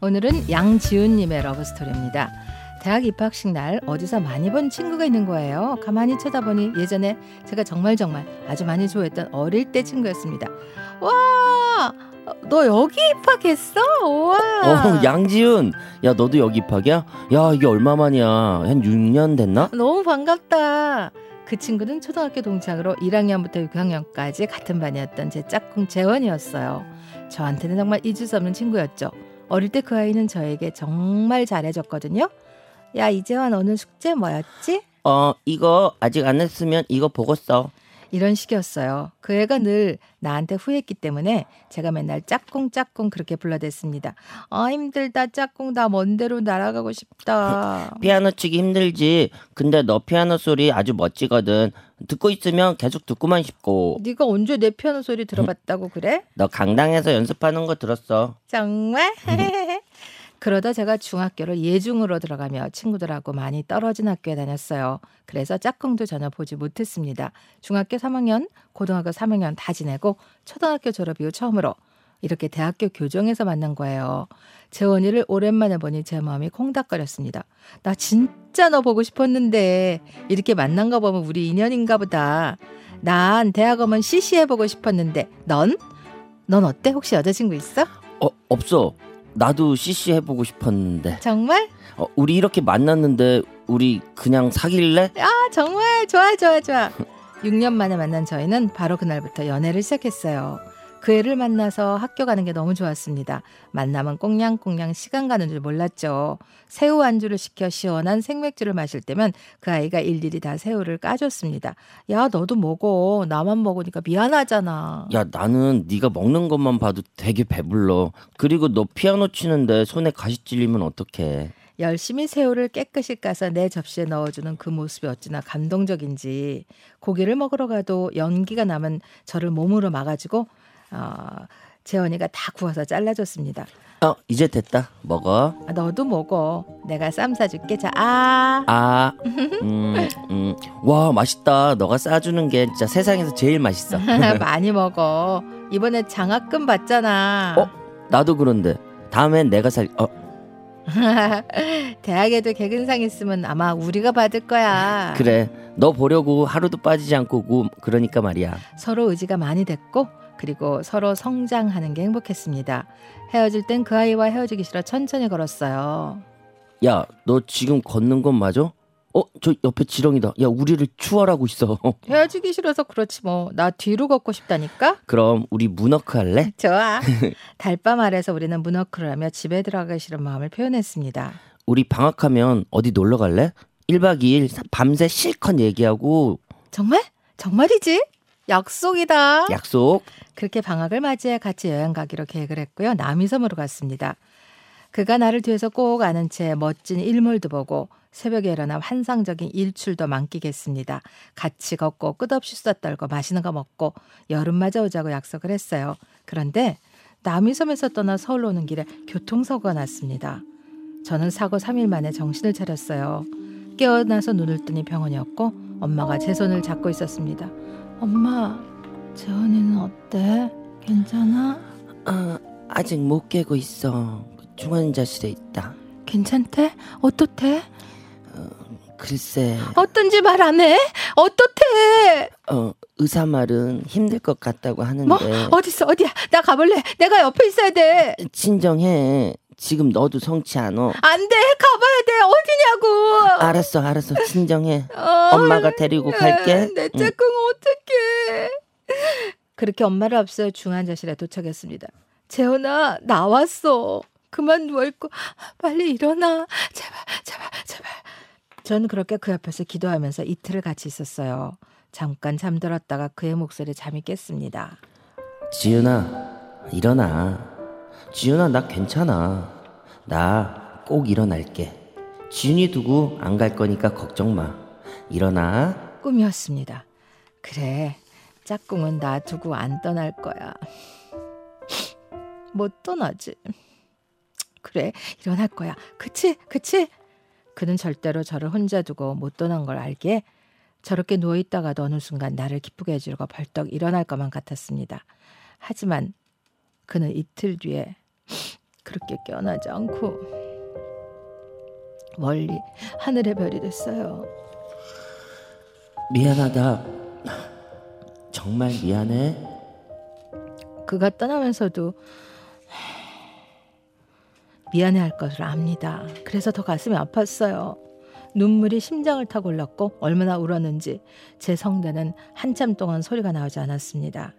오늘은 양지훈님의 러브스토리입니다. 대학 입학식 날 어디서 많이 본 친구가 있는 거예요. 가만히 쳐다보니 예전에 제가 정말 정말 아주 많이 좋아했던 어릴 때 친구였습니다. 와, 너 여기 입학했어? 와. 어, 양지훈. 야, 너도 여기 입학이야? 야, 이게 얼마만이야? 한 6년 됐나? 너무 반갑다. 그 친구는 초등학교 동창으로 1학년부터 6학년까지 같은 반이었던 제 짝꿍 재원이었어요. 저한테는 정말 잊을 수 없는 친구였죠. 어릴 때 그 아이는 저에게 정말 잘해줬거든요. 야 이재환 오늘 숙제 뭐였지? 어, 이거 아직 안 했으면 이거 보고 써. 이런 식이었어요. 그 애가 늘 나한테 후회했기 때문에 제가 맨날 짝꿍 짝꿍 그렇게 불러댔습니다. 아 힘들다 짝꿍 나 먼데로 날아가고 싶다. 피아노 치기 힘들지. 근데 너 피아노 소리 아주 멋지거든. 듣고 있으면 계속 듣고만 싶고. 네가 언제 내 피아노 소리 들어봤다고 그래? 너 강당에서 연습하는 거 들었어. 정말? 그러다 제가 중학교를 예중으로 들어가며 친구들하고 많이 떨어진 학교에 다녔어요. 그래서 짝꿍도 전혀 보지 못했습니다. 중학교 3학년, 고등학교 3학년 다 지내고 초등학교 졸업 이후 처음으로 이렇게 대학교 교정에서 만난 거예요. 재원이를 오랜만에 보니 제 마음이 콩닥거렸습니다. 나 진짜 너 보고 싶었는데 이렇게 만난 거 보면 우리 인연인가 보다. 난 대학 오면 CC 해보고 싶었는데 넌? 넌 어때? 혹시 여자친구 있어? 어, 없어. 나도 CC 해보고 싶었는데. 정말? 어, 우리 이렇게 만났는데 우리 그냥 사귈래? 아 정말 좋아 좋아 좋아. 6년 만에 만난 저희는 바로 그날부터 연애를 시작했어요. 그 애를 만나서 학교 가는 게 너무 좋았습니다. 만나면 꽁냥꽁냥 시간 가는 줄 몰랐죠. 새우 안주를 시켜 시원한 생맥주를 마실 때면 그 아이가 일일이 다 새우를 까줬습니다. 야 너도 먹어. 나만 먹으니까 미안하잖아. 야, 나는 네가 먹는 것만 봐도 되게 배불러. 그리고 너 피아노 치는데 손에 가시 찔리면 어떡해. 열심히 새우를 깨끗이 까서 내 접시에 넣어주는 그 모습이 어찌나 감동적인지 고기를 먹으러 가도 연기가 나면 저를 몸으로 막아주고 어, 재원이가 다 구워서 잘라줬습니다. 어, 이제 됐다. 먹어. 아, 너도 먹어. 내가 쌈 싸줄게. 자, 아. 아, 음, 음. 와, 맛있다. 너가 싸주는 게 진짜 세상에서 제일 맛있어. 많이 먹어. 이번에 장학금 받잖아. 어? 나도 그런데. 다음엔 내가 살, 어, 대학에도 개근상 있으면 아마 우리가 받을 거야. 그래. 너 보려고 하루도 빠지지 않고 고 그러니까 말이야. 서로 의지가 많이 됐고 그리고 서로 성장하는 게 행복했습니다. 헤어질 땐 그 아이와 헤어지기 싫어 천천히 걸었어요. 야, 너 지금 걷는 건 맞아? 어, 저 옆에 지렁이다. 야, 우리를 추월하고 있어. 헤어지기 싫어서 그렇지 뭐. 나 뒤로 걷고 싶다니까? 그럼 우리 문워크 할래? 좋아. 달밤 아래서 우리는 문워크를 하며 집에 들어가기 싫은 마음을 표현했습니다. 우리 방학하면 어디 놀러 갈래? 1박 2일 밤새 실컷 얘기하고 정말? 정말이지? 약속이다. 약속. 그렇게 방학을 맞이해 같이 여행 가기로 계획을 했고요. 남이섬으로 갔습니다. 그가 나를 뒤에서 꼭 아는 채 멋진 일몰도 보고 새벽에 일어나 환상적인 일출도 만끽했습니다. 같이 걷고 끝없이 수다 떨고 맛있는 거 먹고 여름맞아 오자고 약속을 했어요. 그런데 남이섬에서 떠나 서울로 오는 길에 교통사고가 났습니다. 저는 사고 3일 만에 정신을 차렸어요. 깨어나서 눈을 뜨니 병원이었고 엄마가 제 손을 잡고 있었습니다. 엄마, 재원이는 어때? 괜찮아? 아, 아직 못 깨고 있어. 중환자실에 있다. 괜찮대? 어떻대? 글쎄, 어떤지 말 안 해? 어떻대? 어, 의사 말은 힘들 것 같다고 하는데 뭐? 어딨어? 어디야? 나 가볼래. 내가 옆에 있어야 돼. 진정해. 지금 너도 성치 않어. 안 돼. 가봐야 돼. 어디냐고. 알았어, 알았어. 진정해. 어, 엄마가 데리고 갈게. 내 응. 짝꿍. 그렇게 엄마를 앞서 중환자실에 도착했습니다. 재현아 나왔어. 그만 누워있고 빨리 일어나. 제발 제발 제발. 저는 그렇게 그 옆에서 기도하면서 이틀을 같이 있었어요. 잠깐 잠들었다가 그의 목소리에 잠이 깼습니다. 지윤아, 일어나. 지윤아, 나 괜찮아. 나 꼭 일어날게. 지윤이 두고 안 갈 거니까 걱정 마. 일어나. 꿈이었습니다. 그래, 짝꿍은 나 두고 안 떠날 거야. 못 떠나지. 그래, 일어날 거야. 그치, 그치? 그는 절대로 저를 혼자 두고 못 떠난 걸 알기에 저렇게 누워있다가도 어느 순간 나를 기쁘게 해주려고 벌떡 일어날 것만 같았습니다. 하지만 그는 이틀 뒤에 그렇게 깨어나지 않고 멀리 하늘의 별이 됐어요. 미안하다. 정말 미안해. 그가 떠나면서도 미안해할 것을 압니다. 그래서 더 가슴이 아팠어요. 눈물이 심장을 타고 올랐고 얼마나 울었는지 제 성대는 한참 동안 소리가 나오지 않았습니다.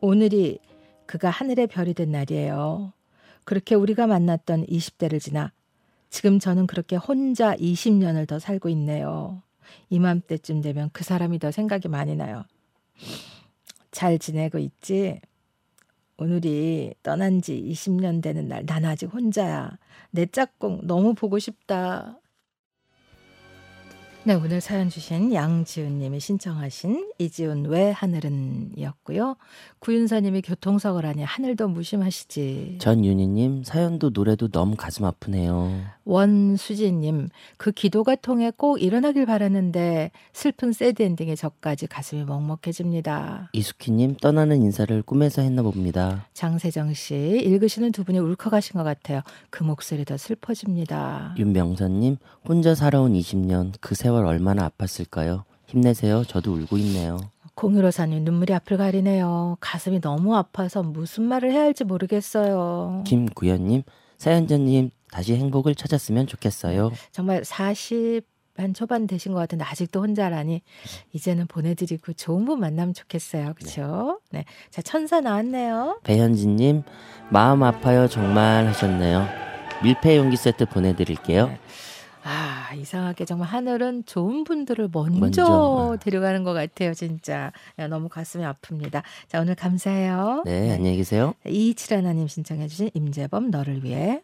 오늘이 그가 하늘의 별이 된 날이에요. 그렇게 우리가 만났던 20대를 지나 지금 저는 그렇게 혼자 20년을 더 살고 있네요. 이맘때쯤 되면 그 사람이 더 생각이 많이 나요. 잘 지내고 있지? 오늘이 떠난 지 20년 되는 날, 난 아직 혼자야. 내 짝꿍 너무 보고 싶다. 네, 오늘 사연 주신 양지훈님이 신청하신 이지훈 왜 하늘은이었고요. 구윤사님이 교통사고를 하니 하늘도 무심하시지. 전윤희님 사연도 노래도 너무 가슴 아프네요. 원수진님 그 기도가 통해 꼭 일어나길 바랐는데 슬픈 새드 엔딩에 저까지 가슴이 먹먹해집니다. 이수키님 떠나는 인사를 꿈에서 했나 봅니다. 장세정 씨 읽으시는 두 분이 울컥하신 것 같아요. 그 목소리 더 슬퍼집니다. 윤명선님 혼자 살아온 20년 그 세월 얼마나 아팠을까요? 힘내세요. 저도 울고 있네요. 공유로사님 눈물이 앞을 가리네요. 가슴이 너무 아파서 무슨 말을 해야 할지 모르겠어요. 김구현님 사연자님 다시 행복을 찾았으면 좋겠어요. 정말 40 한 초반 되신 것 같은데 아직도 혼자라니 이제는 보내드리고 좋은 분 만나면 좋겠어요. 그렇죠? 네. 자 천사 나왔네요. 배현진님 마음 아파요 정말 하셨네요. 밀폐 용기 세트 보내드릴게요. 네. 아 이상하게 정말 하늘은 좋은 분들을 먼저, 먼저. 데려가는 것 같아요. 진짜 야, 너무 가슴이 아픕니다. 자 오늘 감사해요. 네 안녕히 계세요. 이칠하나님 신청해주신 임재범 너를 위해.